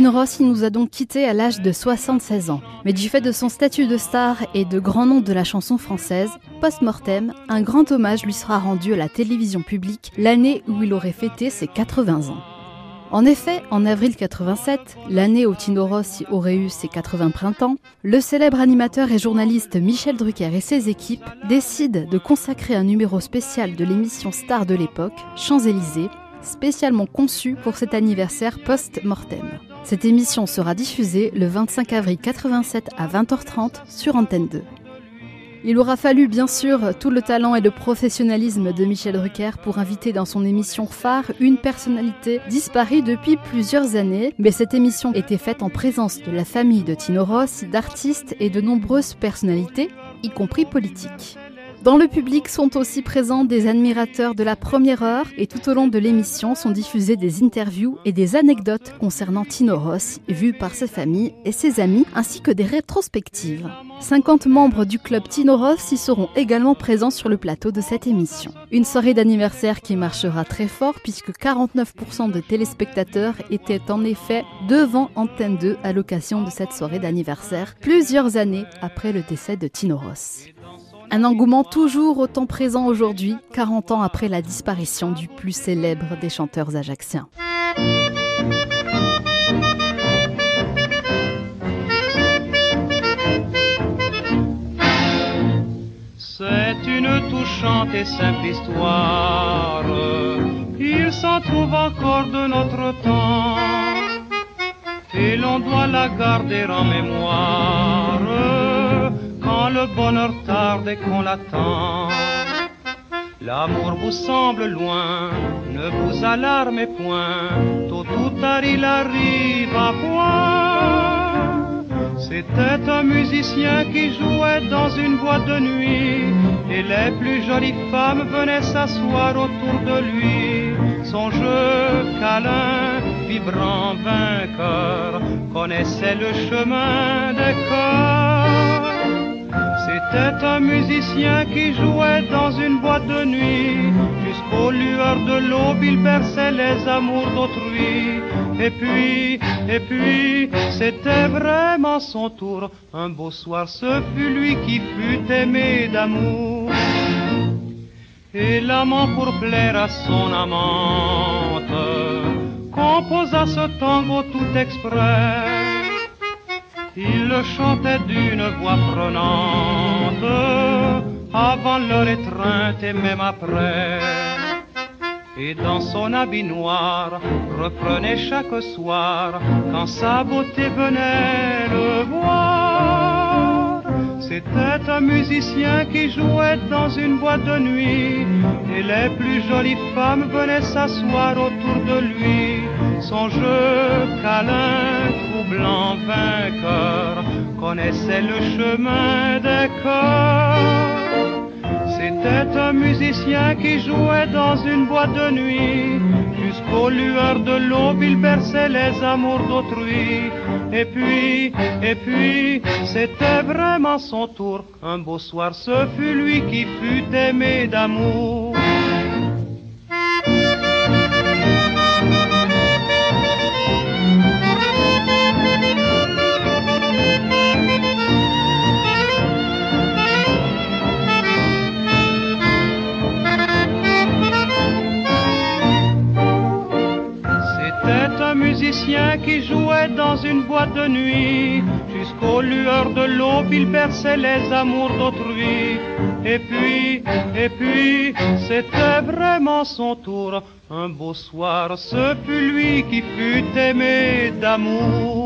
Tino Rossi nous a donc quittés à l'âge de 76 ans. Mais du fait de son statut de star et de grand nom de la chanson française, post-mortem, un grand hommage lui sera rendu à la télévision publique l'année où il aurait fêté ses 80 ans. En effet, en avril 87, l'année où Tino Rossi aurait eu ses 80 printemps, le célèbre animateur et journaliste Michel Drucker et ses équipes décident de consacrer un numéro spécial de l'émission star de l'époque, Champs-Élysées, spécialement conçu pour cet anniversaire post-mortem. Cette émission sera diffusée le 25 avril 87 à 20h30 sur Antenne 2. Il aura fallu bien sûr tout le talent et le professionnalisme de Michel Drucker pour inviter dans son émission phare une personnalité disparue depuis plusieurs années, mais cette émission était faite en présence de la famille de Tino Ross, d'artistes et de nombreuses personnalités, y compris politiques. Dans le public sont aussi présents des admirateurs de la première heure et tout au long de l'émission sont diffusées des interviews et des anecdotes concernant Tino Ross, vues par sa famille et ses amis, ainsi que des rétrospectives. 50 membres du club Tino y seront également présents sur le plateau de cette émission. Une soirée d'anniversaire qui marchera très fort puisque 49% des téléspectateurs étaient en effet devant Antenne 2 à l'occasion de cette soirée d'anniversaire, plusieurs années après le décès de Tino Ross. Un engouement toujours autant présent aujourd'hui, 40 ans après la disparition du plus célèbre des chanteurs ajacciens. C'est une touchante et simple histoire. Il s'en trouve encore de notre temps. Et l'on doit la garder en mémoire le bonheur tarde et qu'on l'attend. L'amour vous semble loin, ne vous alarmez point, tôt ou tard il arrive à point. C'était un musicien qui jouait dans une boîte de nuit, et les plus jolies femmes venaient s'asseoir autour de lui. Son jeu câlin, vibrant, vainqueur, connaissait le chemin des corps. C'était un musicien qui jouait dans une boîte de nuit. Jusqu'aux lueurs de l'aube, il berçait les amours d'autrui. Et puis, et puis, c'était vraiment son tour. Un beau soir, ce fut lui qui fut aimé d'amour. Et l'amant pour plaire à son amante composa ce tango tout exprès. Chantait d'une voix prenante, avant leur étreinte et même après. Et dans son habit noir, reprenait chaque soir, quand sa beauté venait le voir. C'était un musicien qui jouait dans une boîte de nuit, et les plus jolies femmes venaient s'asseoir autour de lui. Son jeu câlin, troublant, vainqueur, connaissait le chemin des corps. C'était un musicien qui jouait dans une boîte de nuit. Jusqu'aux lueurs de l'aube, il berçait les amours d'autrui. Et puis, et puis, c'était vraiment son tour. Un beau soir, ce fut lui qui fut aimé d'amour. Qui jouait dans une boîte de nuit. Jusqu'aux lueurs de l'aube, il berçait les amours d'autrui. Et puis, et puis, c'était vraiment son tour. Un beau soir, ce fut lui qui fut aimé d'amour.